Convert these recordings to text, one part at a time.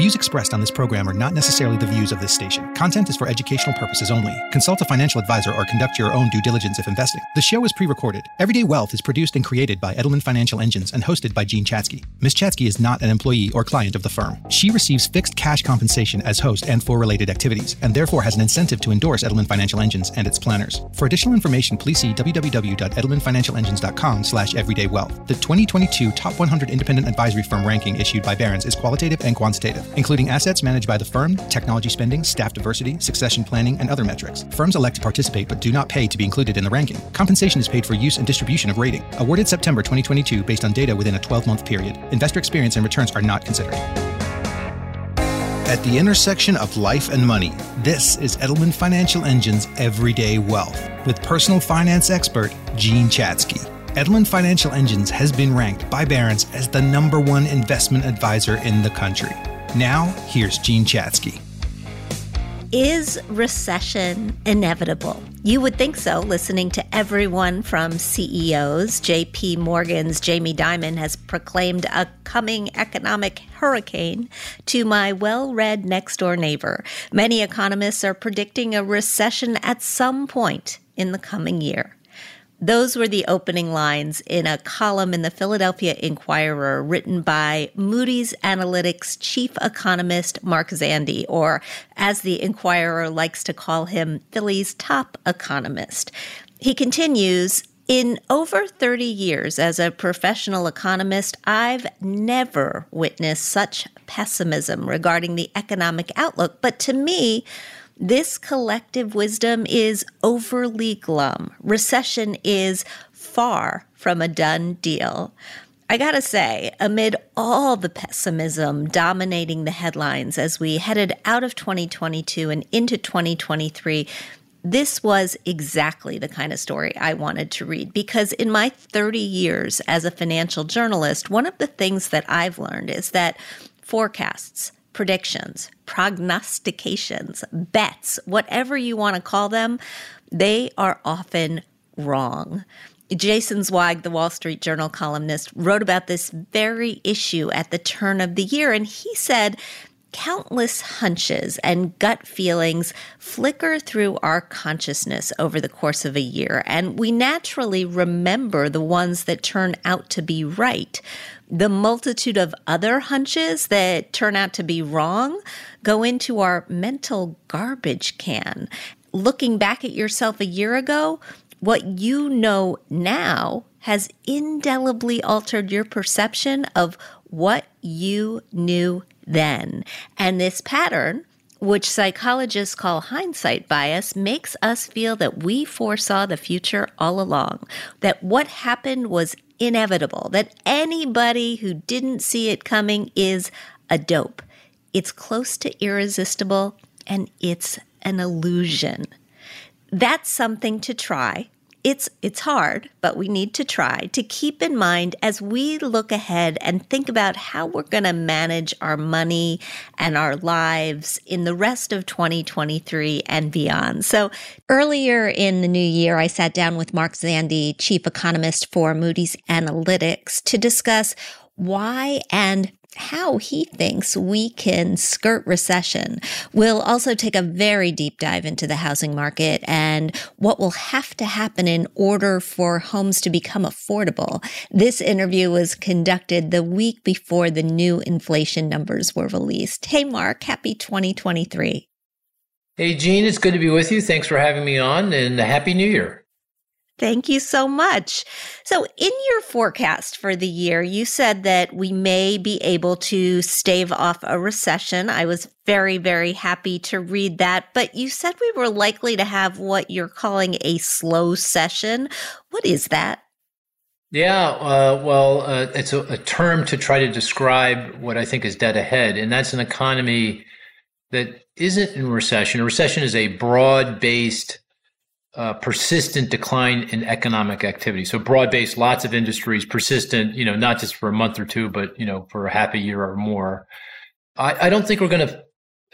views expressed on this program are not necessarily the views of this station. Content is for educational purposes only. Consult a financial advisor or conduct your own due diligence if investing. The show is pre recorded. Everyday Wealth is produced and created by Edelman Financial Engines and hosted by Jean Chatzky. Ms. Chatzky is not an employee or client of the firm. She receives fixed cash compensation as host and for related activities, and therefore has an incentive to endorse Edelman Financial Engines and its planners. For additional information, please see www.edelmanfinancialengines.com slash everydaywealth. The 2022 Top 100 Independent Advisory Firm ranking issued by Barron's is qualitative and quantitative, including assets managed by the firm, technology spending, staff diversity, succession planning, and other metrics. Firms elect to participate but do not pay to be included in the ranking. Compensation is paid for use and distribution of rating. Awarded September 2022 based on data within a 12 month period. Investor experience and returns are not considered. At the intersection of life and money, this is Edelman Financial Engine's Everyday Wealth with personal finance expert Jean Chatzky. Edelman Financial Engines has been ranked by Barron's as the number one investment advisor in the country. Now, here's Jean Chatzky. Is recession inevitable? You would think so, listening to everyone from CEOs. JP Morgan's Jamie Dimon has proclaimed a coming economic hurricane to my well read next door neighbor. Many economists are predicting a recession at some point in the coming year. Those were the opening lines in a column in the Philadelphia Inquirer written by Moody's Analytics chief economist Mark Zandi, or as the Inquirer likes to call him, Philly's top economist. He continues, in over 30 years as a professional economist, I've never witnessed such pessimism regarding the economic outlook. But to me, this collective wisdom is overly glum. Recession is far from a done deal. I gotta say, amid all the pessimism dominating the headlines as we headed out of 2022 and into 2023, this was exactly the kind of story I wanted to read because in my 30 years as a financial journalist, one of the things that I've learned is that forecasts, predictions, prognostications, bets, whatever you want to call them, they are often wrong. Jason Zweig, the Wall Street Journal columnist, wrote about this very issue at the turn of the year, and he said countless hunches and gut feelings flicker through our consciousness over the course of a year, and we naturally remember the ones that turn out to be right. The multitude of other hunches that turn out to be wrong go into our mental garbage can. Looking back at yourself a year ago, what you know now has indelibly altered your perception of what you knew then. And this pattern, which psychologists call hindsight bias, makes us feel that we foresaw the future all along, that what happened was inevitable, that anybody who didn't see it coming is a dope. It's close to irresistible and it's an illusion. That's something to try it's it's hard, but we need to try to keep in mind as we look ahead and think about how we're going to manage our money and our lives in the rest of 2023 and beyond. So, earlier in the new year, I sat down with Mark Zandi, chief economist for Moody's Analytics, to discuss why and how he thinks we can skirt recession. We'll also take a very deep dive into the housing market and what will have to happen in order for homes to become affordable. This interview was conducted the week before the new inflation numbers were released. Hey, Mark, happy 2023. Hey, Jean, it's good to be with you. Thanks for having me on and Happy New Year. Thank you so much. So, in your forecast for the year, you said that we may be able to stave off a recession. I was very, very happy to read that. But you said we were likely to have what you're calling a slow session. What is that? Yeah, uh, well, uh, it's a, a term to try to describe what I think is dead ahead. And that's an economy that isn't in recession. A recession is a broad based uh, persistent decline in economic activity. So broad based, lots of industries, persistent, you know, not just for a month or two, but, you know, for a half a year or more. I, I don't think we're going to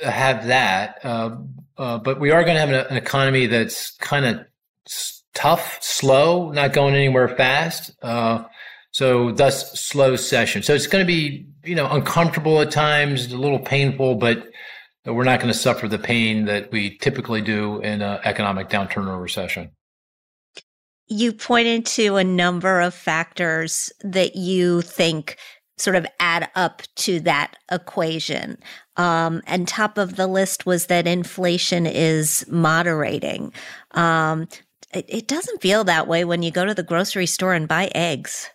have that, uh, uh, but we are going to have an, an economy that's kind of tough, slow, not going anywhere fast. Uh, So thus slow session. So it's going to be, you know, uncomfortable at times, a little painful, but we're not going to suffer the pain that we typically do in an economic downturn or recession. You pointed to a number of factors that you think sort of add up to that equation. Um, and top of the list was that inflation is moderating. Um, it, it doesn't feel that way when you go to the grocery store and buy eggs.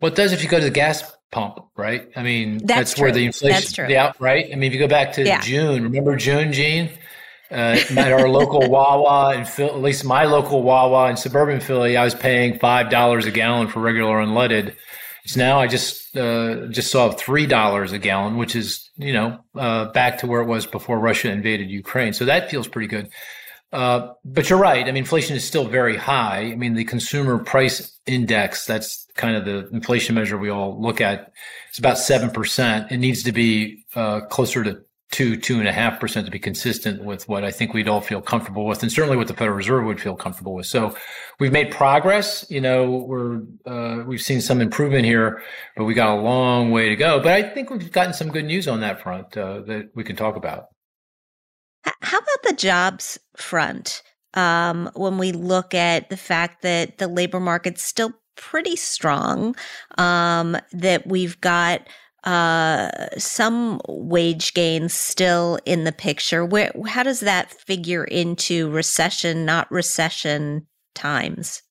Well, it does if you go to the gas pump, right? I mean, that's, that's where the inflation, that's true. yeah, right. I mean, if you go back to yeah. June, remember June, Jean? Uh, at our local Wawa and at least my local Wawa in suburban Philly, I was paying five dollars a gallon for regular unleaded. It's now I just uh, just saw three dollars a gallon, which is you know uh, back to where it was before Russia invaded Ukraine. So that feels pretty good. Uh, but you're right. I mean, inflation is still very high. I mean, the consumer price index, that's kind of the inflation measure we all look at, it's about 7%. It needs to be uh, closer to two, two and a half percent to be consistent with what I think we'd all feel comfortable with, and certainly what the Federal Reserve would feel comfortable with. So we've made progress. You know, we're uh, we've seen some improvement here, but we got a long way to go. But I think we've gotten some good news on that front uh, that we can talk about. How about the jobs front? Um, when we look at the fact that the labor market's still pretty strong, um, that we've got uh, some wage gains still in the picture. Where how does that figure into recession, not recession times?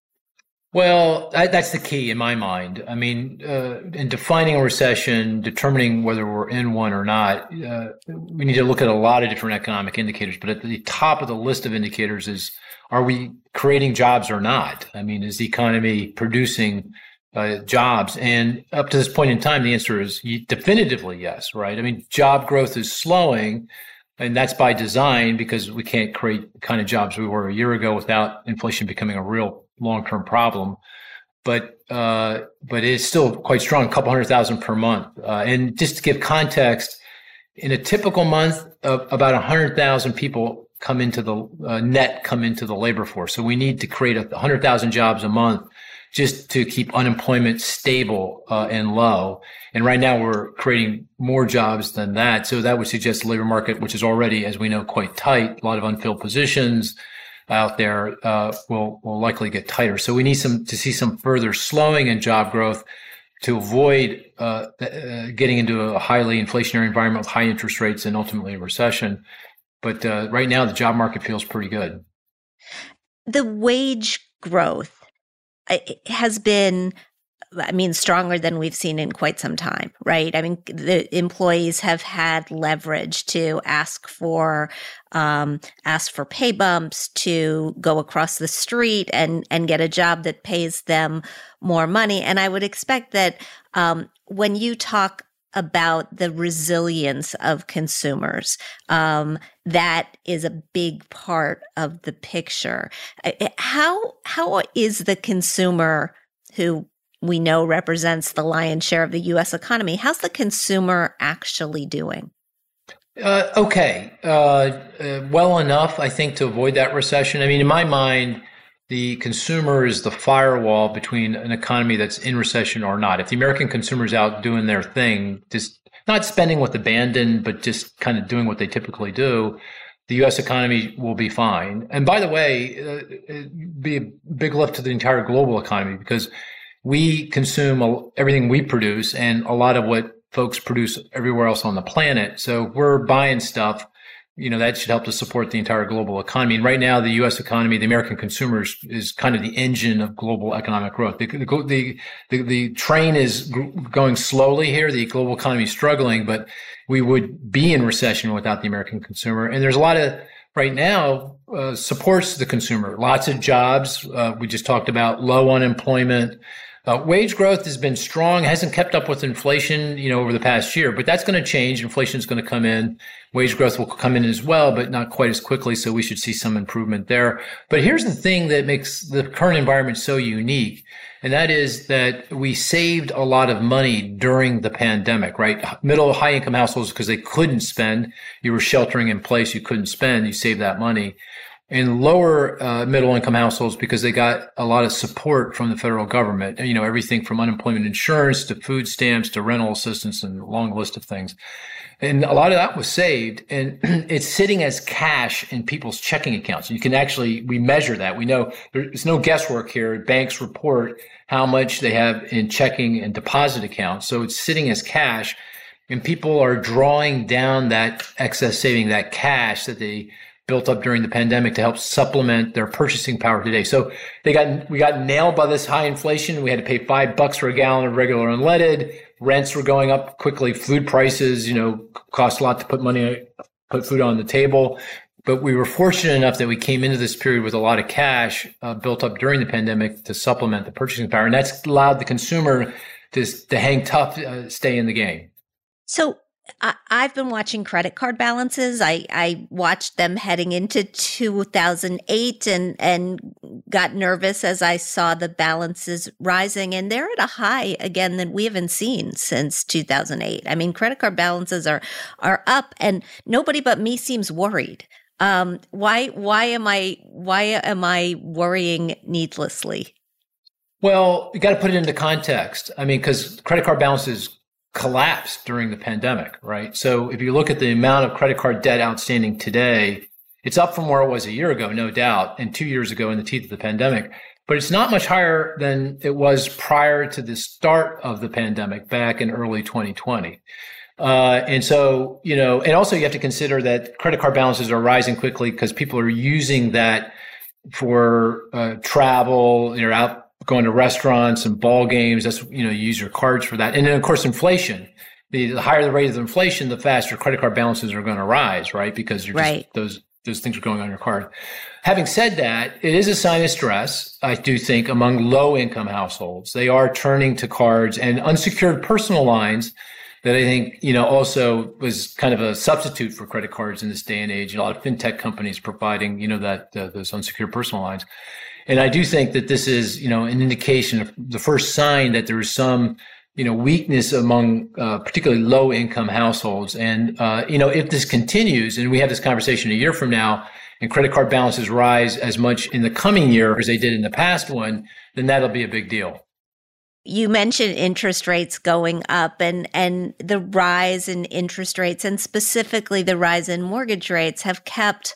Well, that's the key in my mind. I mean, uh, in defining a recession, determining whether we're in one or not, uh, we need to look at a lot of different economic indicators. But at the top of the list of indicators is are we creating jobs or not? I mean, is the economy producing uh, jobs? And up to this point in time, the answer is definitively yes, right? I mean, job growth is slowing. And that's by design because we can't create the kind of jobs we were a year ago without inflation becoming a real long term problem. But uh, but it's still quite strong, a couple hundred thousand per month. Uh, and just to give context, in a typical month, uh, about a hundred thousand people come into the uh, net come into the labor force. So we need to create a hundred thousand jobs a month just to keep unemployment stable uh, and low. And right now we're creating more jobs than that. So that would suggest the labor market, which is already, as we know, quite tight, a lot of unfilled positions out there, uh, will will likely get tighter. So we need some to see some further slowing in job growth to avoid uh, uh, getting into a highly inflationary environment with high interest rates and ultimately a recession. But uh, right now, the job market feels pretty good. The wage growth has been I mean, stronger than we've seen in quite some time, right? I mean, the employees have had leverage to ask for um, ask for pay bumps, to go across the street and and get a job that pays them more money. And I would expect that um, when you talk about the resilience of consumers. Um, that is a big part of the picture. How how is the consumer who we know represents the lion's share of the U.S. economy? How's the consumer actually doing? Uh, okay, uh, uh, well enough, I think, to avoid that recession. I mean, in my mind, the consumer is the firewall between an economy that's in recession or not. If the American consumer is out doing their thing, just not spending with abandon, but just kind of doing what they typically do, the U.S. economy will be fine. And by the way, uh, it'd be a big lift to the entire global economy because we consume everything we produce and a lot of what folks produce everywhere else on the planet. So we're buying stuff you know that should help to support the entire global economy. And right now, the U.S. economy, the American consumers, is kind of the engine of global economic growth. The the the, the train is going slowly here. The global economy is struggling, but we would be in recession without the American consumer. And there's a lot of right now uh, supports the consumer. Lots of jobs. Uh, we just talked about low unemployment. Uh, wage growth has been strong, hasn't kept up with inflation, you know, over the past year, but that's going to change. Inflation is going to come in. Wage growth will come in as well, but not quite as quickly. So we should see some improvement there. But here's the thing that makes the current environment so unique. And that is that we saved a lot of money during the pandemic, right? Middle high income households, because they couldn't spend, you were sheltering in place, you couldn't spend, you saved that money. And lower uh, middle income households because they got a lot of support from the federal government. You know, everything from unemployment insurance to food stamps to rental assistance and a long list of things. And a lot of that was saved and it's sitting as cash in people's checking accounts. You can actually, we measure that. We know there's no guesswork here. Banks report how much they have in checking and deposit accounts. So it's sitting as cash and people are drawing down that excess saving, that cash that they built up during the pandemic to help supplement their purchasing power today. So they got we got nailed by this high inflation. We had to pay five bucks for a gallon of regular unleaded. Rents were going up quickly. Food prices, you know, cost a lot to put money put food on the table. But we were fortunate enough that we came into this period with a lot of cash uh, built up during the pandemic to supplement the purchasing power, and that's allowed the consumer to to hang tough, uh, stay in the game. So I, have been watching credit card balances. I, I watched them heading into 2008 and, and got nervous as I saw the balances rising. And they're at a high again that we haven't seen since 2008. I mean, credit card balances are, are up and nobody but me seems worried. Um, why, why am I, why am I worrying needlessly? Well, you got to put it into context. I mean, because credit card balances collapsed during the pandemic, right? So if you look at the amount of credit card debt outstanding today, it's up from where it was a year ago, no doubt, and two years ago in the teeth of the pandemic. But it's not much higher than it was prior to the start of the pandemic back in early 2020. Uh, and so, you know, and also you have to consider that credit card balances are rising quickly because people are using that for uh, travel, you know, out going to restaurants and ball games. That's you know, you use your cards for that. And then of course inflation. The, the higher the rate of inflation, the faster credit card balances are going to rise, right? Because you're right. Just, those those things are going on your card. Having said that, it is a sign of stress, I do think, among low income households. They are turning to cards and unsecured personal lines that I think, you know, also was kind of a substitute for credit cards in this day and age. A lot of fintech companies providing, you know, that uh, those unsecured personal lines. And I do think that this is, you know, an indication of the first sign that there is some, you know, weakness among uh, particularly low income households. And, uh, you know, if this continues and we have this conversation a year from now and credit card balances rise as much in the coming year as they did in the past one, then that'll be a big deal. You mentioned interest rates going up and, and the rise in interest rates and specifically the rise in mortgage rates have kept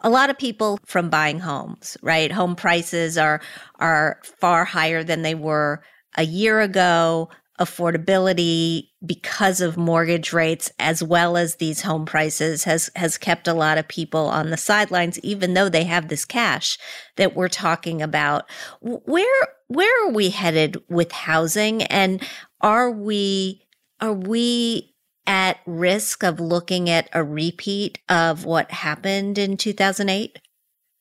a lot of people from buying homes, right? Home prices are are far higher than they were a year ago. Affordability because of mortgage rates as well as these home prices has has kept a lot of people on the sidelines even though they have this cash that we're talking about. Where where are we headed with housing and are we are we at risk of looking at a repeat of what happened in 2008?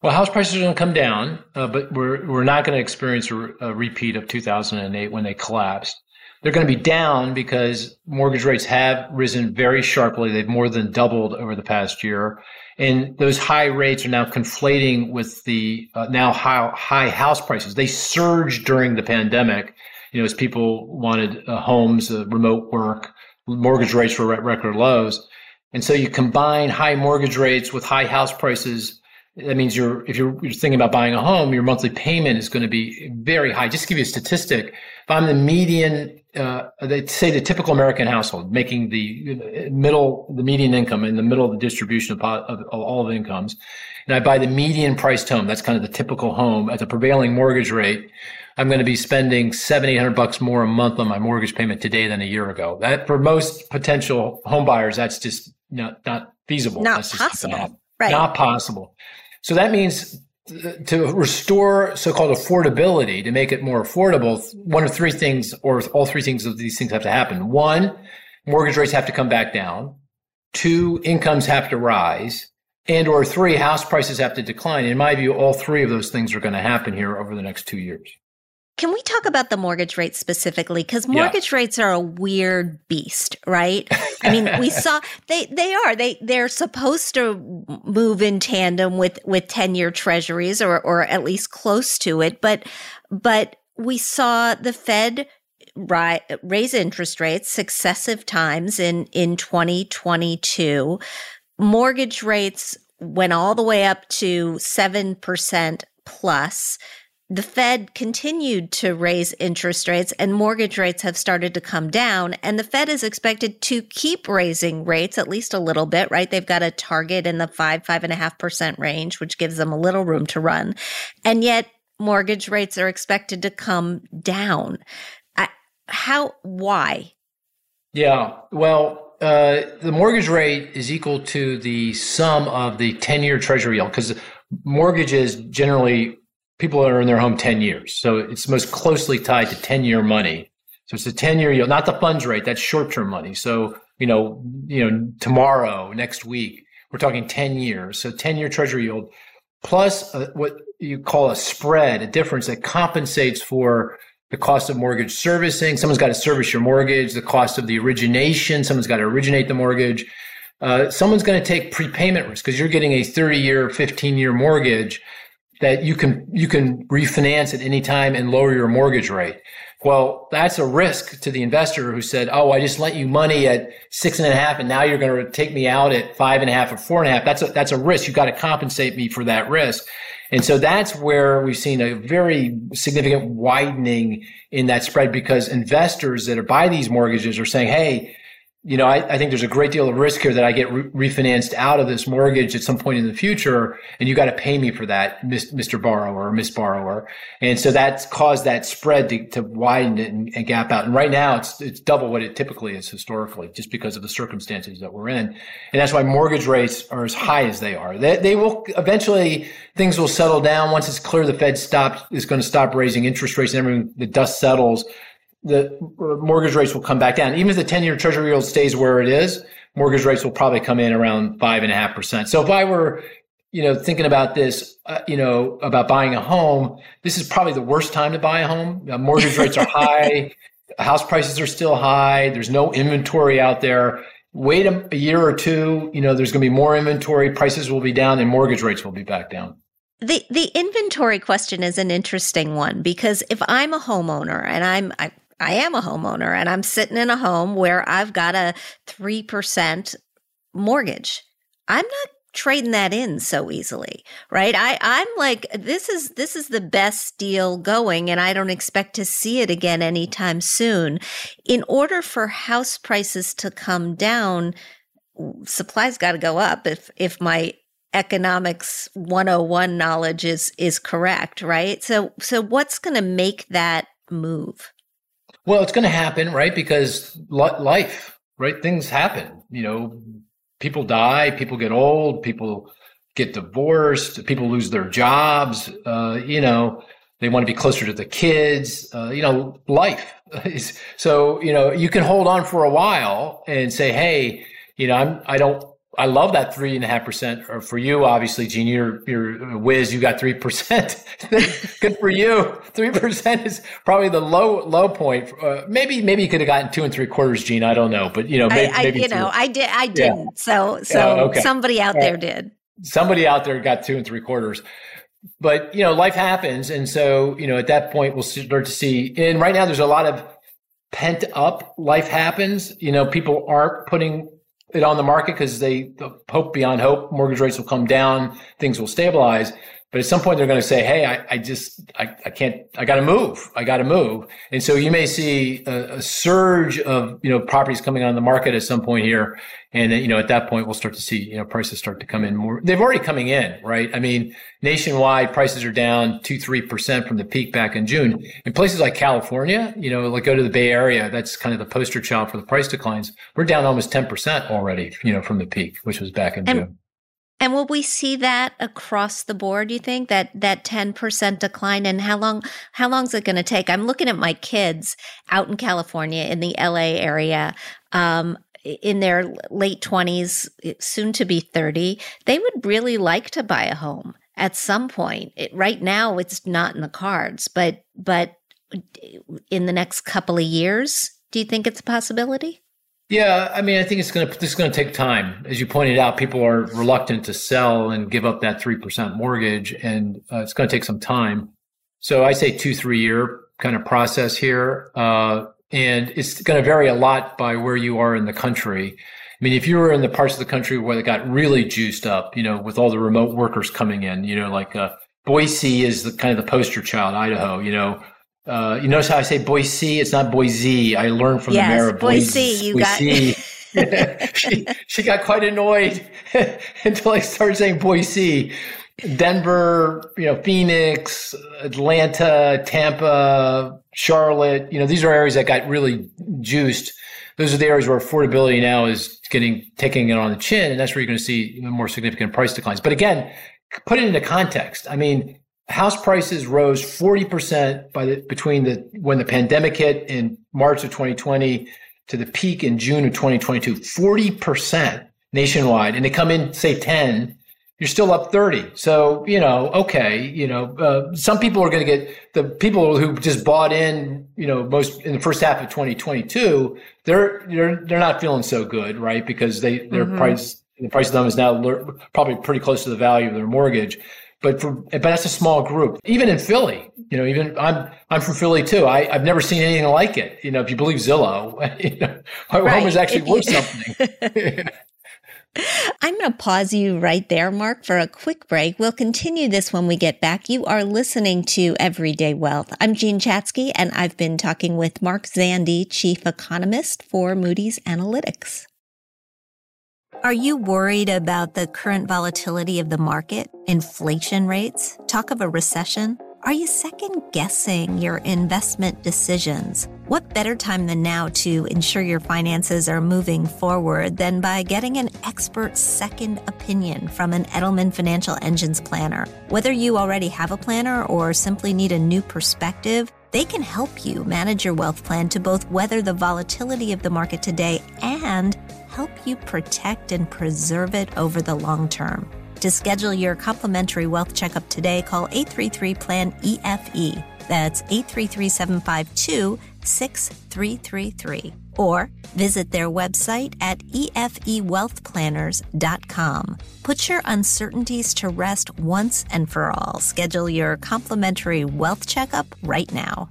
Well, house prices are going to come down, uh, but we're we're not going to experience a, a, repeat of 2008 when they collapsed. They're going to be down because mortgage rates have risen very sharply. They've more than doubled over the past year, and those high rates are now conflating with the uh, now high, high house prices. They surged during the pandemic, you know, as people wanted uh, homes, uh, remote work, mortgage rates were at record lows. And so you combine high mortgage rates with high house prices. That means you're, if you're, you're thinking about buying a home, your monthly payment is going to be very high. Just to give you a statistic, if I'm the median, uh, they say the typical American household making the middle, the median income in the middle of the distribution of, of, of all of incomes, and I buy the median priced home, that's kind of the typical home at the prevailing mortgage rate, I'm going to be spending seven, eight hundred bucks more a month on my mortgage payment today than a year ago. That for most potential home buyers, that's just not not feasible. Not that's possible. Not, right. Not possible. So that means to restore so-called affordability, to make it more affordable, one of three things, or all three things of these things have to happen. One, mortgage rates have to come back down. Two, incomes have to rise. And or three, house prices have to decline. In my view, all three of those things are going to happen here over the next two years. Can we talk about the mortgage rates specifically? Because mortgage yeah. rates are a weird beast, right? I mean, we saw they they are they they're supposed to move in tandem with with ten year treasuries or or at least close to it, but but we saw the Fed ri- raise interest rates successive times in in 2022. Mortgage rates went all the way up to 7% plus the Fed continued to raise interest rates and mortgage rates have started to come down. And the Fed is expected to keep raising rates at least a little bit, right? They've got a target in the five, five and a half percent range, which gives them a little room to run. And yet mortgage rates are expected to come down. How, why? Yeah. Well, uh, the mortgage rate is equal to the sum of the 10 year treasury yield because mortgages generally people that are in their home 10 years. So it's most closely tied to 10 year money. So it's a 10 year yield, not the funds rate, that's short term money. So, you know, you know, tomorrow, next week, we're talking 10 years. So 10 year treasury yield plus a, what you call a spread, a difference that compensates for the cost of mortgage servicing. Someone's got to service your mortgage, the cost of the origination. Someone's got to originate the mortgage. Uh, someone's going to take prepayment risk because you're getting a 30 year, 15 year mortgage that you can you can refinance at any time and lower your mortgage rate. Well, that's a risk to the investor who said, "Oh, I just lent you money at six and a half, and now you're going to take me out at five and a half or four and a half." That's a that's a risk. You've got to compensate me for that risk, and so that's where we've seen a very significant widening in that spread because investors that are buy these mortgages are saying, "Hey, you know, I, I, think there's a great deal of risk here that I get re- refinanced out of this mortgage at some point in the future, and you got to pay me for that, Mr. Borrower or Miss Borrower. And so that's caused that spread to, to widen and, and, gap out. And right now, it's it's double what it typically is historically, just because of the circumstances that we're in. And that's why mortgage rates are as high as they are. They, they will eventually things will settle down once it's clear the Fed stops is going to stop raising interest rates and everything. The dust settles the mortgage rates will come back down. Even if the 10 year treasury yield stays where it is, mortgage rates will probably come in around five and a half percent. So if I were, you know, thinking about this, uh, you know, about buying a home, this is probably the worst time to buy a home. Uh, mortgage rates are high. House prices are still high. There's no inventory out there. Wait a, a year or two, you know, there's going to be more inventory. Prices will be down and mortgage rates will be back down. The the inventory question is an interesting one because if I'm a homeowner and I'm I, I am a homeowner and I'm sitting in a home where I've got a 3% mortgage. I'm not trading that in so easily, right? I I'm like this is this is the best deal going and I don't expect to see it again anytime soon. In order for house prices to come down, supply's got to go up if if my economics 101 knowledge is is correct, right? So so what's going to make that move? Well, it's going to happen, right? Because life, right? Things happen. You know, people die, people get old, people get divorced, people lose their jobs. Uh, you know, they want to be closer to the kids. Uh, you know, life. so you know, you can hold on for a while and say, "Hey, you know, I'm I don't I love that three and a half percent. For you, obviously, Jean, you're you're a whiz. You got three percent. Good for you. Three percent is probably the low low point. Uh, maybe maybe you could have gotten two and three quarters, Jean. I don't know, but you know, maybe, I, I maybe you know, I did. I didn't. Yeah. So so okay. somebody out there did. Somebody out there got two and three quarters. But you know, life happens, and so you know, at that point, we'll start to see. And right now, there's a lot of pent up life happens. You know, people aren't putting it on the market because they hope beyond hope mortgage rates will come down, things will stabilize. But at some point, they're going to say, "Hey, I, I just, I, I can't, I got to move. I got to move." And so you may see a, a, surge of you know properties coming on the market at some point here, and you know at that point we'll start to see you know prices start to come in more. They've already coming in, right? I mean, nationwide prices are down two, three percent from the peak back in June. In places like California, you know, like go to the Bay Area, that's kind of the poster child for the price declines. We're down almost ten percent already, you know, from the peak, which was back in and- June and will we see that across the board? You think that that ten percent decline, and how long how long is it going to take? I'm looking at my kids out in California, in the LA area, um, in their late twenties, soon to be thirty. They would really like to buy a home at some point. It, right now, it's not in the cards, but but in the next couple of years, do you think it's a possibility? Yeah, I mean, I think it's going to this is going to take time. As you pointed out, people are reluctant to sell and give up that three percent mortgage, and uh, it's going to take some time. So I say two three year kind of process here, uh, and it's going to vary a lot by where you are in the country. I mean, if you were in the parts of the country where it got really juiced up, you know, with all the remote workers coming in, you know, like uh, Boise is the kind of the poster child, Idaho, you know. Uh, you notice how I say Boise? It's not Boise. I learned from yes, the mayor of Boise. Boise. You Boise. got she she got quite annoyed until I started saying Boise. Denver, you know, Phoenix, Atlanta, Tampa, Charlotte, you know, these are areas that got really juiced. Those are the areas where affordability now is getting taking it on the chin, and that's where you're going to see more significant price declines. But again, put it into context. I mean, house prices rose 40% by the, between the when the pandemic hit in March of 2020 to the peak in June of 2022. 40% nationwide, and they come in say 10 you're still up 30. So, you know, okay, you know, uh, some people are going to get the people who just bought in, you know, most in the first half of 2022, they're, they're, they're not feeling so good, right? Because they, their mm-hmm. price, the price of them is now probably pretty close to the value of their mortgage. But for, but that's a small group. Even in Philly, you know, even I'm, I'm from Philly too. I, I've never seen anything like it. You know, if you believe Zillow, you know, my right. home is actually worth something. I'm going to pause you right there, Mark, for a quick break. We'll continue this when we get back. You are listening to Everyday Wealth. I'm Jean Chatzky, and I've been talking with Mark Zandi, Chief Economist for Moody's Analytics. Are you worried about the current volatility of the market, inflation rates, talk of a recession? Are you second guessing your investment decisions? What better time than now to ensure your finances are moving forward than by getting an expert second opinion from an Edelman Financial Engines planner? Whether you already have a planner or simply need a new perspective, they can help you manage your wealth plan to both weather the volatility of the market today and help you protect and preserve it over the long term. To schedule your complimentary wealth checkup today, call 833 PLAN EFE. That's 833 752 6333. Or visit their website at efewealthplanners.com. Put your uncertainties to rest once and for all. Schedule your complimentary wealth checkup right now.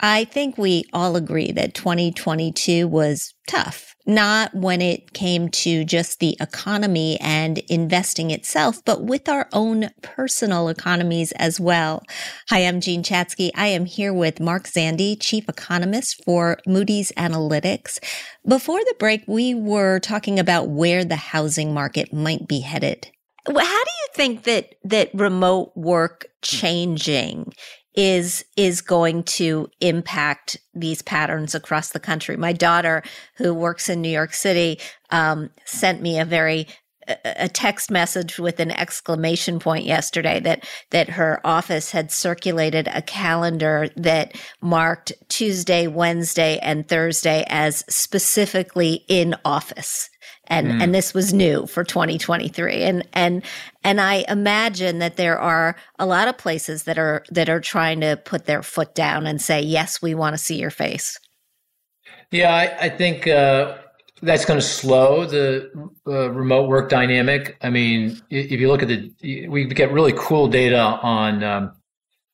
I think we all agree that 2022 was tough, not when it came to just the economy and investing itself, but with our own personal economies as well. Hi, I'm Jean Chatzky. I am here with Mark Zandi, Chief Economist for Moody's Analytics. Before the break, we were talking about where the housing market might be headed. How do you think that that remote work changing is is going to impact these patterns across the country. My daughter, who works in New York City, um, sent me a very a text message with an exclamation point yesterday that that her office had circulated a calendar that marked Tuesday, Wednesday, and Thursday as specifically in office and mm. and this was new for 2023 and and and I imagine that there are a lot of places that are that are trying to put their foot down and say yes we want to see your face. Yeah I, I think uh, that's going to slow the uh, remote work dynamic. I mean if you look at the we get really cool data on um,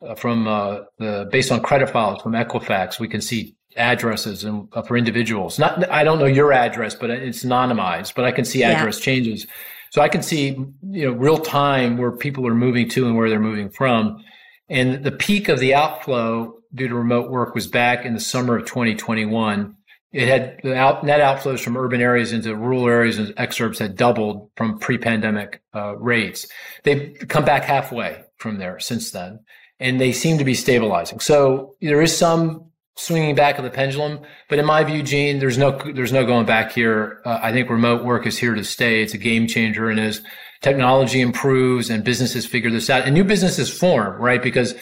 uh, from uh, the based on credit files from Equifax we can see addresses and uh, for individuals. Not, I don't know your address, but it's anonymized. But I can see address yeah. changes, so I can see you know real time where people are moving to and where they're moving from. And the peak of the outflow due to remote work was back in the summer of 2021. It had the out, net outflows from urban areas into rural areas and exurbs had doubled from pre-pandemic uh, rates. They've come back halfway from there since then, and they seem to be stabilizing. So there is some swinging back of the pendulum. But in my view, Jean, there's no there's no going back here. Uh, I think remote work is here to stay. It's a game changer, and as technology improves and businesses figure this out, and new businesses form, right? Because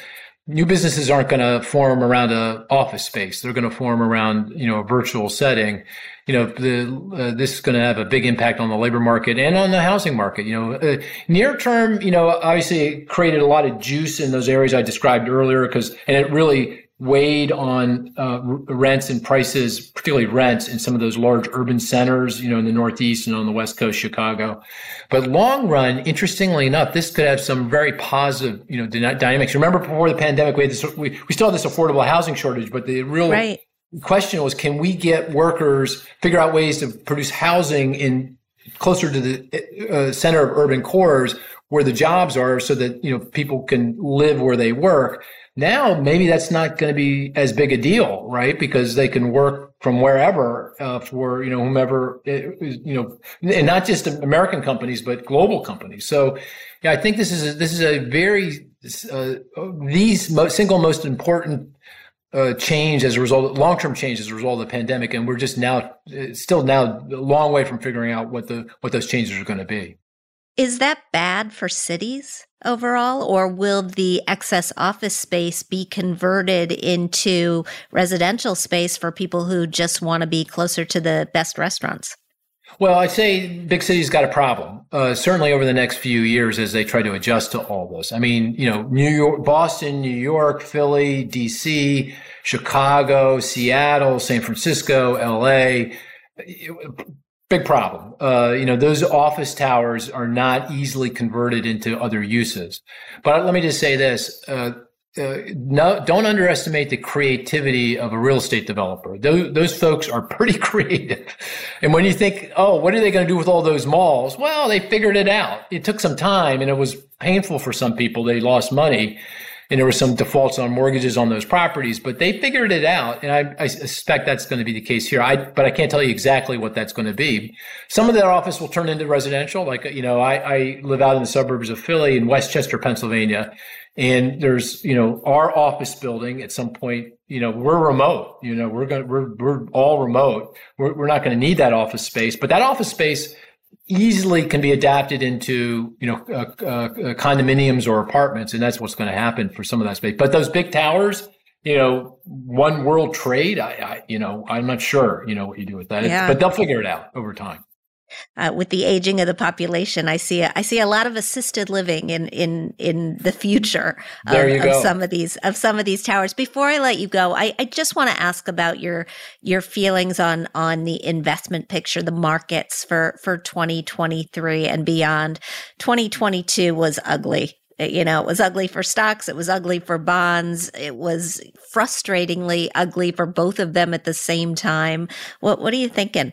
new businesses aren't going to form around a office space. They're going to form around you know a virtual setting. You know, the, uh, this is going to have a big impact on the labor market and on the housing market. You know, uh, near term, you know, obviously it created a lot of juice in those areas I described earlier because, and it really weighed on uh, rents and prices, particularly rents in some of those large urban centers, you know, in the Northeast and on the West Coast, Chicago. But long run, interestingly enough, this could have some very positive, you know, dynamics. Remember before the pandemic, we had this, we, we still have this affordable housing shortage, but the real right. question was, can we get workers figure out ways to produce housing in closer to the uh, center of urban cores where the jobs are, so that you know people can live where they work. Now, maybe that's not going to be as big a deal, right? Because they can work from wherever uh, for you know whomever uh, you know, and not just American companies but global companies. So, yeah, I think this is a, this is a very uh, these most, single most important uh, change as a result, long term change as a result of the pandemic, and we're just now still now a long way from figuring out what the what those changes are going to be. Is that bad for cities overall, or will the excess office space be converted into residential space for people who just want to be closer to the best restaurants? Well, I'd say big cities got a problem. Uh, certainly over the next few years as they try to adjust to all this. I mean, you know, New York, Boston, New York, Philly, DC, Chicago, Seattle, San Francisco, LA. Big problem. Uh, you know, those office towers are not easily converted into other uses. But let me just say this. Uh, uh, no, don't underestimate the creativity of a real estate developer. Those, those folks are pretty creative. And when you think, oh, what are they going to do with all those malls? Well, they figured it out. It took some time and it was painful for some people. They lost money and there were some defaults on mortgages on those properties, but they figured it out. And I, I suspect that's going to be the case here. I, but I can't tell you exactly what that's going to be. Some of that office will turn into residential. Like, you know, I, I live out in the suburbs of Philly in West Chester, Pennsylvania. And there's, you know, our office building at some point, you know, we're remote, you know, we're going to, we're, we're all remote. We're, we're not going to need that office space, but that office space easily can be adapted into, you know, uh, uh, uh condominiums or apartments. And that's what's going to happen for some of that space. But those big towers, you know, one world trade, I, I you know, I'm not sure, you know, what you do with that, yeah. but they'll figure it out over time uh, with the aging of the population, I see a, I see a lot of assisted living in in in the future of, of, some of these of some of these towers. Before I let you go, I, I just want to ask about your your feelings on on the investment picture, the markets for for 2023 and beyond. 2022 was ugly you know, it was ugly for stocks. It was ugly for bonds. It was frustratingly ugly for both of them at the same time. What What are you thinking?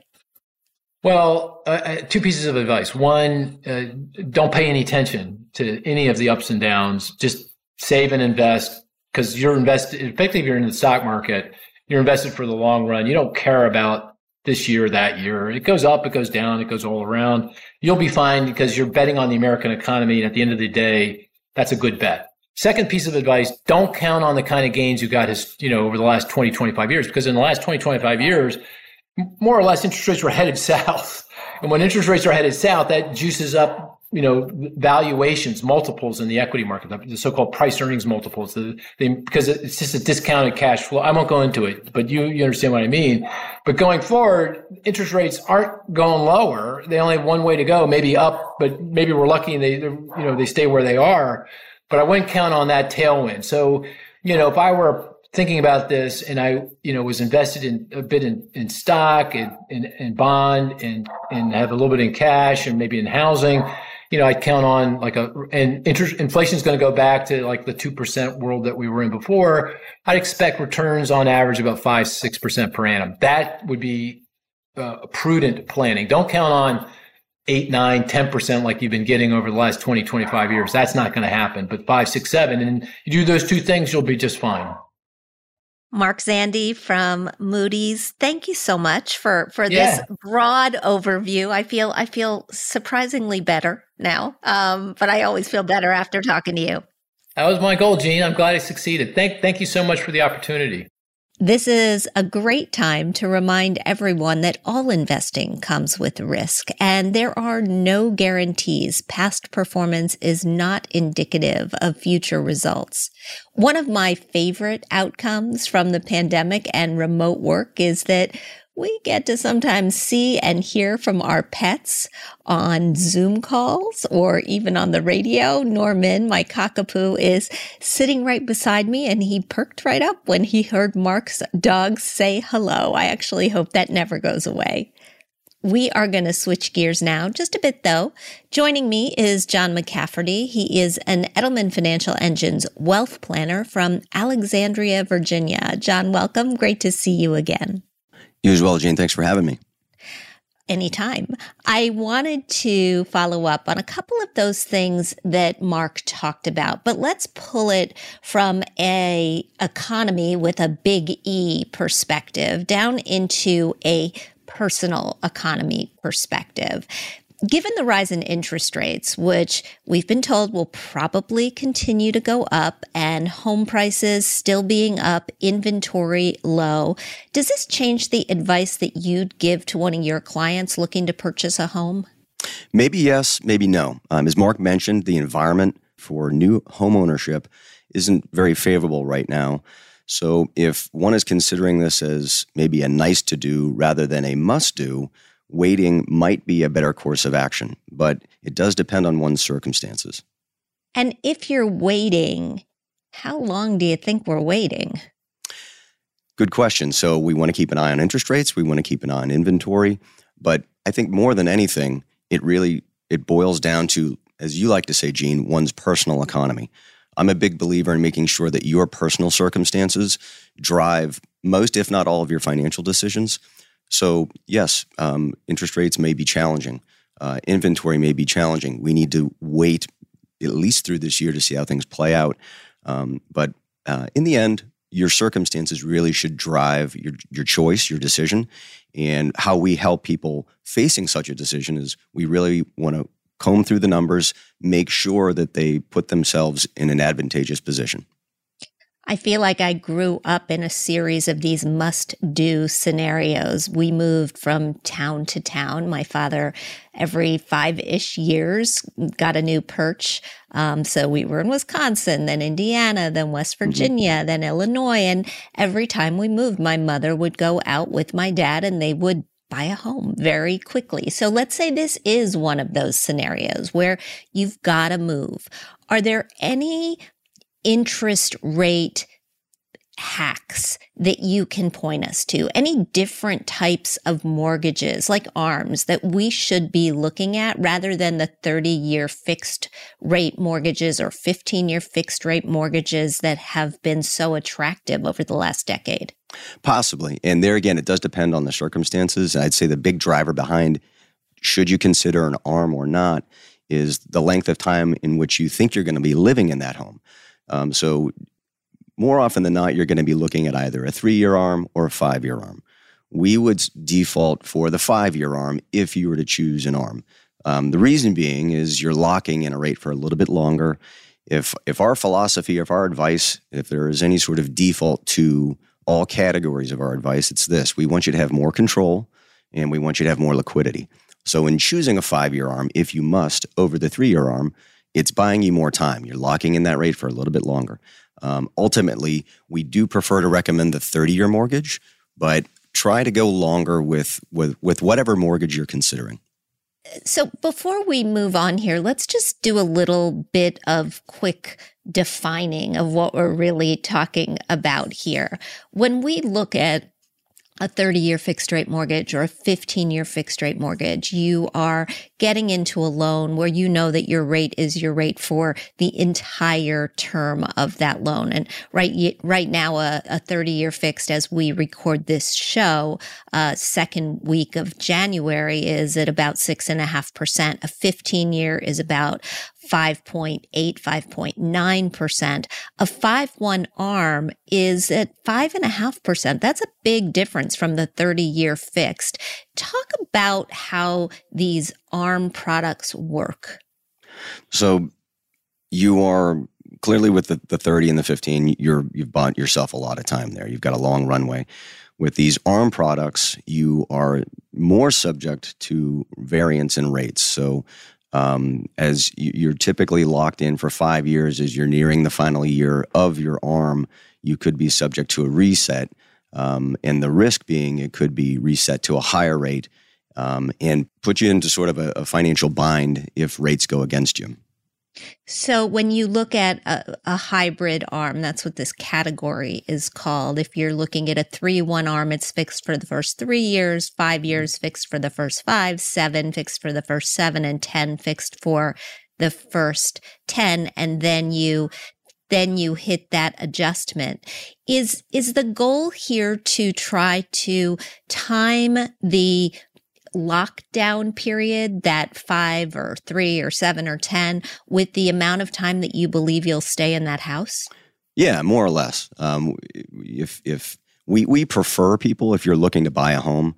Well, uh, uh, two pieces of advice. One, uh, don't pay any attention to any of the ups and downs. Just save and invest because you're invested, effectively, if you're in the stock market, you're invested for the long run. You don't care about this year, that year. It goes up, it goes down, it goes all around. You'll be fine because you're betting on the American economy. And at the end of the day, that's a good bet. Second piece of advice, don't count on the kind of gains you got, his, you know, over the last 20, 25 years, because in the last 20, 25 years, more or less interest rates were headed south. And when interest rates are headed south, that juices up, you know, valuations, multiples in the equity market, the so-called price earnings multiples, the, the, because it's just a discounted cash flow. I won't go into it, but you, you understand what I mean. But going forward, interest rates aren't going lower. They only have one way to go, maybe up, but maybe we're lucky and they, you know, they stay where they are. But I wouldn't count on that tailwind. So, you know, if I were thinking about this and I, you know, was invested in a bit in, in stock and in, bond and, and have a little bit in cash and maybe in housing, you know, I'd count on like a, and interest, inflation is going to go back to like the 2% world that we were in before. I'd expect returns on average about five, 6% per annum. That would be uh, prudent planning. Don't count on eight, nine, 10% like you've been getting over the last 20, 25 years. That's not going to happen, but five, six, seven. And you do those two things, you'll be just fine. Mark Zandi from Moody's. Thank you so much for for yeah. this broad overview. I feel I feel surprisingly better now, um, but I always feel better after talking to you. That was my goal, Jean. I'm glad I succeeded. Thank thank you so much for the opportunity. This is a great time to remind everyone that all investing comes with risk and there are no guarantees. Past performance is not indicative of future results. One of my favorite outcomes from the pandemic and remote work is that we get to sometimes see and hear from our pets on Zoom calls or even on the radio. Norman, my cockapoo, is sitting right beside me and he perked right up when he heard Mark's dog say hello. I actually hope that never goes away. We are going to switch gears now, just a bit though. Joining me is John McCafferty. He is an Edelman Financial Engines wealth planner from Alexandria, Virginia. John, welcome. Great to see you again. You as well, Jane. Thanks for having me anytime. I wanted to follow up on a couple of those things that Mark talked about, but let's pull it from a economy with a big E perspective down into a personal economy perspective. Given the rise in interest rates, which we've been told will probably continue to go up, and home prices still being up, inventory low, does this change the advice that you'd give to one of your clients looking to purchase a home? Maybe yes, maybe no. Um, as Mark mentioned, the environment for new home ownership isn't very favorable right now. So if one is considering this as maybe a nice to do rather than a must do, waiting might be a better course of action, but it does depend on one's circumstances. And if you're waiting, how long do you think we're waiting? Good question. So we want to keep an eye on interest rates, we want to keep an eye on inventory, but I think more than anything, it really it boils down to as you like to say, Jean, one's personal economy. I'm a big believer in making sure that your personal circumstances drive most, if not all, of your financial decisions. So, yes, um, interest rates may be challenging. Uh, inventory may be challenging. We need to wait at least through this year to see how things play out. Um, but uh, in the end, your circumstances really should drive your, your choice, your decision. And how we help people facing such a decision is we really want to comb through the numbers, make sure that they put themselves in an advantageous position. I feel like I grew up in a series of these must do scenarios. We moved from town to town. My father, every five ish years, got a new perch. Um, so we were in Wisconsin, then Indiana, then West mm-hmm. Virginia, mm-hmm. then Illinois. And every time we moved, my mother would go out with my dad and they would buy a home very quickly. So let's say this is one of those scenarios where you've got to move. Are there any interest rate hacks that you can point us to? Any different types of mortgages like ARMs that we should be looking at rather than the 30 year fixed rate mortgages or 15 year fixed rate mortgages that have been so attractive over the last decade? Possibly. And there again, it does depend on the circumstances. I'd say the big driver behind should you consider an ARM or not is the length of time in which you think you're going to be living in that home. Um, so, more often than not, you're going to be looking at either a three year arm or a five year arm. We would default for the five year arm if you were to choose an arm. Um, the reason being is you're locking in a rate for a little bit longer. If, if our philosophy, if our advice, if there is any sort of default to all categories of our advice, it's this we want you to have more control and we want you to have more liquidity. So, in choosing a five year arm, if you must, over the three year arm, it's buying you more time. You're locking in that rate for a little bit longer. Um, ultimately, we do prefer to recommend the 30 year mortgage, but try to go longer with, with, with whatever mortgage you're considering. So, before we move on here, let's just do a little bit of quick defining of what we're really talking about here. When we look at a 30 year fixed rate mortgage or a 15 year fixed rate mortgage. You are getting into a loan where you know that your rate is your rate for the entire term of that loan. And right, right now, a, a 30 year fixed as we record this show, uh, second week of January is at about six and a half percent. A 15 year is about 5.8, 5.9%. A 5-1 arm is at 5.5%. That's a big difference from the 30 year fixed. Talk about how these arm products work. So you are clearly with the, the 30 and the 15, you're, you've bought yourself a lot of time there. You've got a long runway. With these ARM products, you are more subject to variance in rates. So um, as you're typically locked in for five years as you're nearing the final year of your arm you could be subject to a reset. Um, and the risk being it could be reset to a higher rate um, and put you into sort of a, a financial bind if rates go against you So when you look at a, a, hybrid arm, that's what this category is called. If you're looking at a three one arm, it's fixed for the first three years, five mm-hmm. years fixed for the first five, seven fixed for the first seven, and ten fixed for the first ten, and then you then you hit that adjustment. Is is the goal here to try to time the lockdown period, that five or three or seven or 10, with the amount of time that you believe you'll stay in that house? Yeah, more or less. Um, if, if we, we prefer people, if you're looking to buy a home,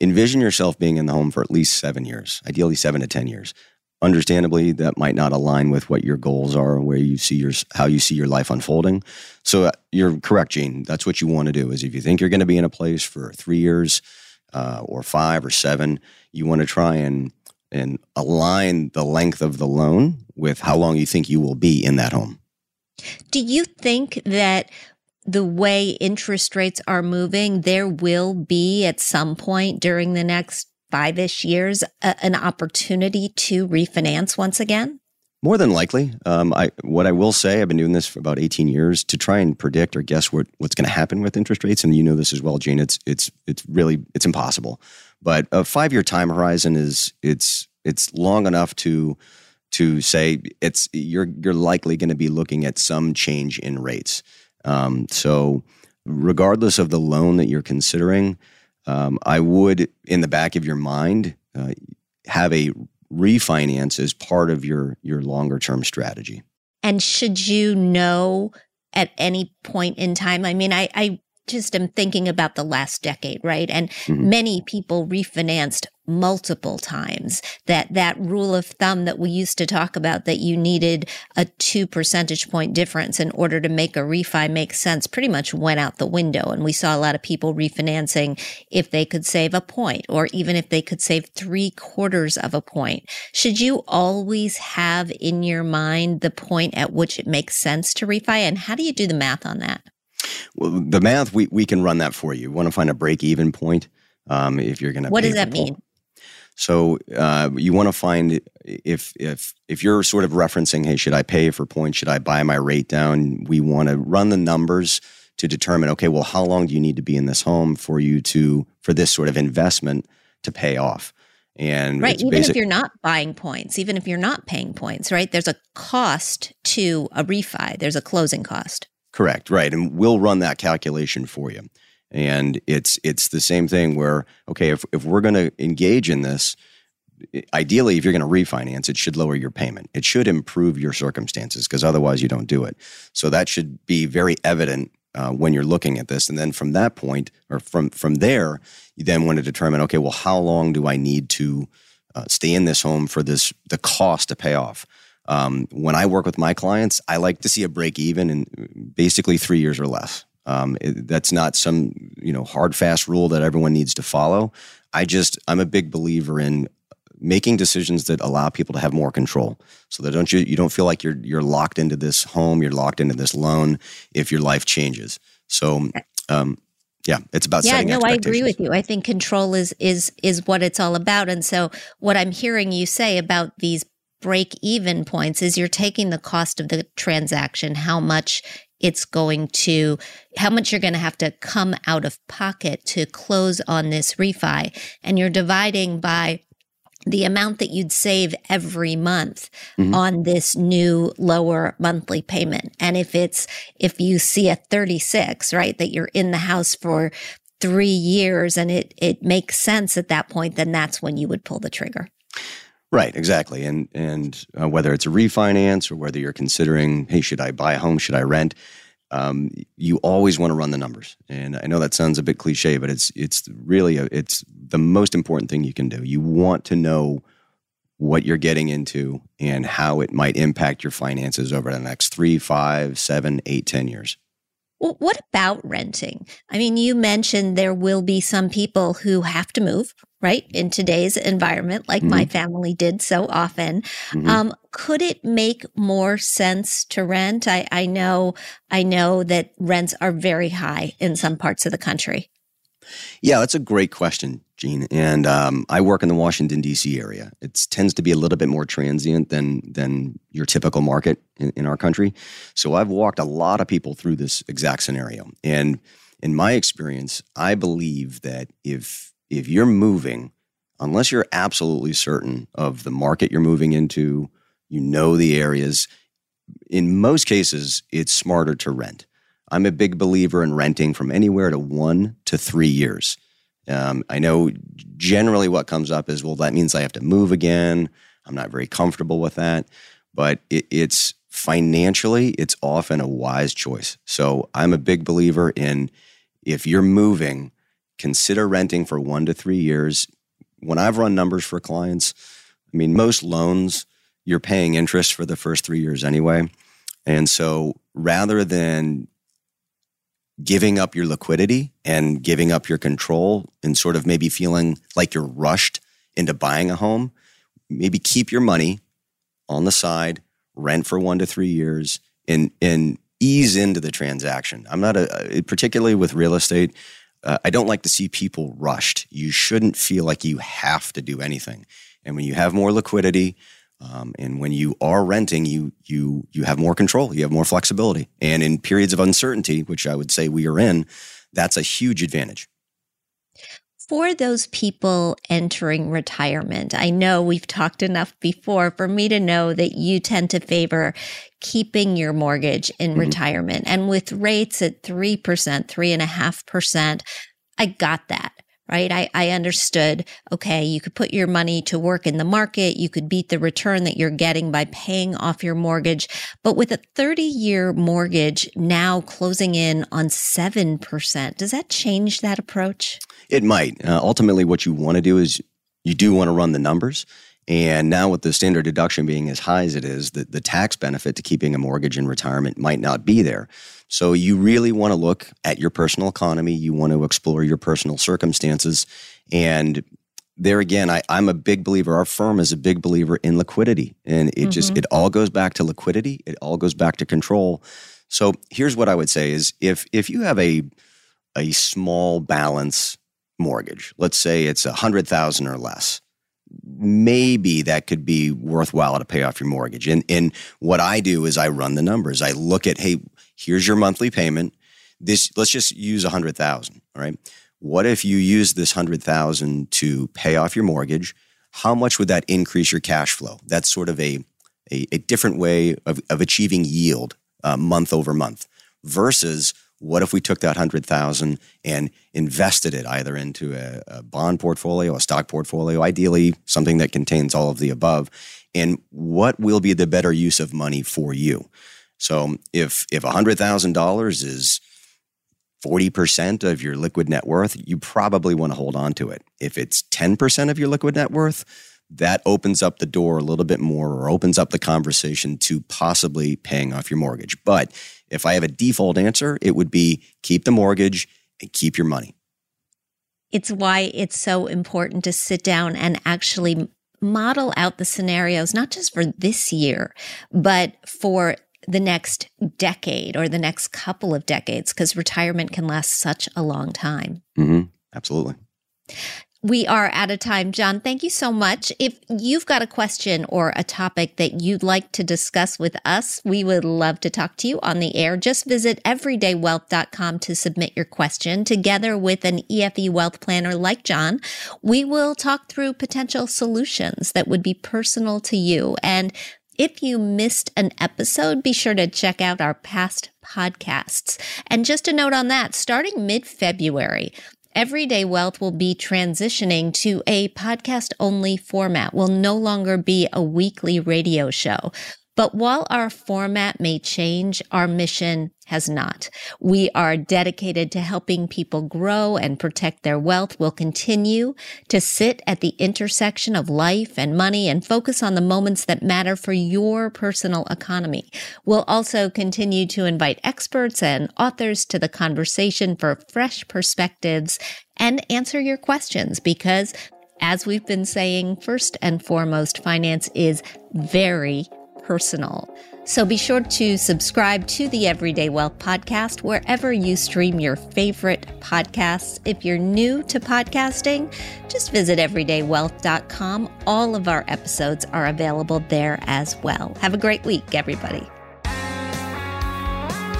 envision yourself being in the home for at least seven years, ideally seven to 10 years. Understandably, that might not align with what your goals are, where you see your how you see your life unfolding. So uh, you're correct, Jean. That's what you want to do. Is if you think you're going to be in a place for three years, uh, or five or seven, you want to try and and align the length of the loan with how long you think you will be in that home. Do you think that the way interest rates are moving, there will be at some point during the next five ish years a, an opportunity to refinance once again? More than likely. Um, I, what I will say, I've been doing this for about 18 years to try and predict or guess what, what's going to happen with interest rates. And you know this as well, Jean. It's it's it's really it's impossible. But a five year time horizon is it's it's long enough to to say it's you're you're likely going to be looking at some change in rates. Um, so regardless of the loan that you're considering, um, I would in the back of your mind uh, have a refinance as part of your your longer term strategy. And should you know at any point in time? I mean, I, I just am thinking about the last decade, right? And mm-hmm. many people refinanced multiple times. That that rule of thumb that we used to talk about that you needed a 2 percentage point difference in order to make a refi make sense pretty much went out the window and we saw a lot of people refinancing if they could save a point or even if they could save 3 quarters of a point. Should you always have in your mind the point at which it makes sense to refi and how do you do the math on that? Well, the math we we can run that for you. you want to find a break even point um, if you're going to. What does that mean? So uh, you want to find if if if you're sort of referencing, hey, should I pay for points? Should I buy my rate down? We want to run the numbers to determine, okay, well, how long do you need to be in this home for you to for this sort of investment to pay off? And right, even basic- if you're not buying points, even if you're not paying points, right? There's a cost to a refi. There's a closing cost. Correct, right, and we'll run that calculation for you. And it's it's the same thing where okay, if if we're going to engage in this, ideally, if you're going to refinance, it should lower your payment. It should improve your circumstances because otherwise you don't do it. So that should be very evident uh, when you're looking at this. And then from that point, or from from there, you then want to determine okay, well, how long do I need to uh, stay in this home for this the cost to pay off? Um, when I work with my clients, I like to see a break even in basically three years or less. Um, it, that's not some you know hard fast rule that everyone needs to follow. I just I'm a big believer in making decisions that allow people to have more control, so that don't you you don't feel like you're you're locked into this home, you're locked into this loan if your life changes. So. Um, yeah, it's about setting yeah. no, I agree with you. I think control is is is what it's all about. And so, what I'm hearing you say about these break even points is you're taking the cost of the transaction, how much it's going to, how much you're going to have to come out of pocket to close on this refi. And you're dividing by the amount that you'd save every month mm-hmm. on this new lower monthly payment. And if it's, if you see a 36, right, that you're in the house for three years and it, it makes sense at that point, then that's when you would pull the trigger. Right, exactly. And and uh, whether it's a refinance or whether you're considering, hey, should I buy a home? Should I rent? Um, you always want to run the numbers. And I know that sounds a bit cliche, but it's it's really a, it's the most important thing you can do. You want to know what you're getting into and how it might impact your finances over the next three, five, seven, eight, ten years. Well, what about renting? I mean, you mentioned there will be some people who have to move, right, in today's environment, like mm-hmm. my family did so often. Mm-hmm. Um, could it make more sense to rent? I, I know, I know that rents are very high in some parts of the country. Yeah, that's a great question, Jean. And um, I work in the Washington D.C. area. It tends to be a little bit more transient than than your typical market in, in our country. So I've walked a lot of people through this exact scenario. And in my experience, I believe that if if you're moving, unless you're absolutely certain of the market you're moving into, you know the areas. In most cases, it's smarter to rent. I'm a big believer in renting from anywhere to one to three years. Um, I know generally what comes up is, well, that means I have to move again. I'm not very comfortable with that, but it, it's financially, it's often a wise choice. So I'm a big believer in if you're moving, consider renting for one to three years. When I've run numbers for clients, I mean, most loans, you're paying interest for the first three years anyway. And so rather than giving up your liquidity and giving up your control and sort of maybe feeling like you're rushed into buying a home, maybe keep your money on the side, rent for one to three years, and and ease into the transaction. I'm not a particularly with real estate. Uh, I don't like to see people rushed. You shouldn't feel like you have to do anything. And when you have more liquidity, um, and when you are renting, you you you have more control, you have more flexibility, and in periods of uncertainty, which I would say we are in, that's a huge advantage. For those people entering retirement, I know we've talked enough before for me to know that you tend to favor keeping your mortgage in mm-hmm. retirement. And with rates at 3%, 3.5%, I got that right? I, I understood, okay, you could put your money to work in the market. You could beat the return that you're getting by paying off your mortgage. But with a 30 year mortgage now closing in on 7%, does that change that approach? It might. Uh, ultimately, what you want to do is you do want to run the numbers. And now, with the standard deduction being as high as it is, the, the tax benefit to keeping a mortgage in retirement might not be there. So you really want to look at your personal economy. You want to explore your personal circumstances. And there again, I, am a big believer. Our firm is a big believer in liquidity. And it mm-hmm. just, it all goes back to liquidity. It all goes back to control. So here's what I would say is if if you have a a small balance mortgage, let's say it's a hundred thousand or less, maybe that could be worthwhile to pay off your mortgage. And and what I do is I run the numbers. I look at, hey, here's your monthly payment. This let's just use a hundred thousand. All right. What if you use this hundred thousand to pay off your mortgage? How much would that increase your cash flow? That's sort of a a, a different way of, of achieving yield uh, month over month versus what if we took that hundred thousand and invested it either into a, a, bond portfolio, a stock portfolio, ideally something that contains all of the above? And what will be the better use of money for you? So if if hundred thousand dollars is forty percent of your liquid net worth, you probably want to hold on to it. If it's ten percent of your liquid net worth, that opens up the door a little bit more or opens up the conversation to possibly paying off your mortgage. But if I have a default answer, it would be keep the mortgage and keep your money. It's why it's so important to sit down and actually model out the scenarios, not just for this year, but for the next decade or the next couple of decades, because retirement can last such a long time. Mm-hmm. Absolutely. We are out of time. John, thank you so much. If you've got a question or a topic that you'd like to discuss with us, we would love to talk to you on the air. Just visit everydaywealth.com to submit your question. Together with an EFE wealth planner like John, we will talk through potential solutions that would be personal to you. And if you missed an episode, be sure to check out our past podcasts. And just a note on that, starting mid February, Everyday Wealth will be transitioning to a podcast only format, will no longer be a weekly radio show. But while our format may change, our mission has not. We are dedicated to helping people grow and protect their wealth. We'll continue to sit at the intersection of life and money and focus on the moments that matter for your personal economy. We'll also continue to invite experts and authors to the conversation for fresh perspectives and answer your questions because as we've been saying, first and foremost, finance is very personal. So be sure to subscribe to the Everyday Wealth podcast wherever you stream your favorite podcasts. If you're new to podcasting, just visit everydaywealth.com. All of our episodes are available there as well. Have a great week, everybody.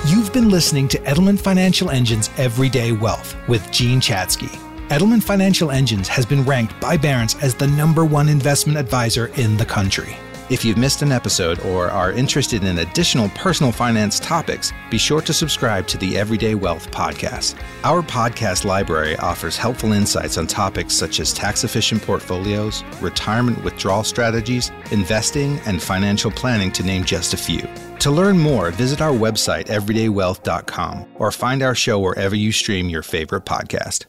You've been listening to Edelman Financial Engine's Everyday Wealth with Jean Chatzky. Edelman Financial Engines has been ranked by Barron's as the number one investment advisor in the country. If you've missed an episode or are interested in additional personal finance topics, be sure to subscribe to the Everyday Wealth podcast. Our podcast library offers helpful insights on topics such as tax efficient portfolios, retirement withdrawal strategies, investing, and financial planning, to name just a few. To learn more, visit our website, everydaywealth.com, or find our show wherever you stream your favorite podcast.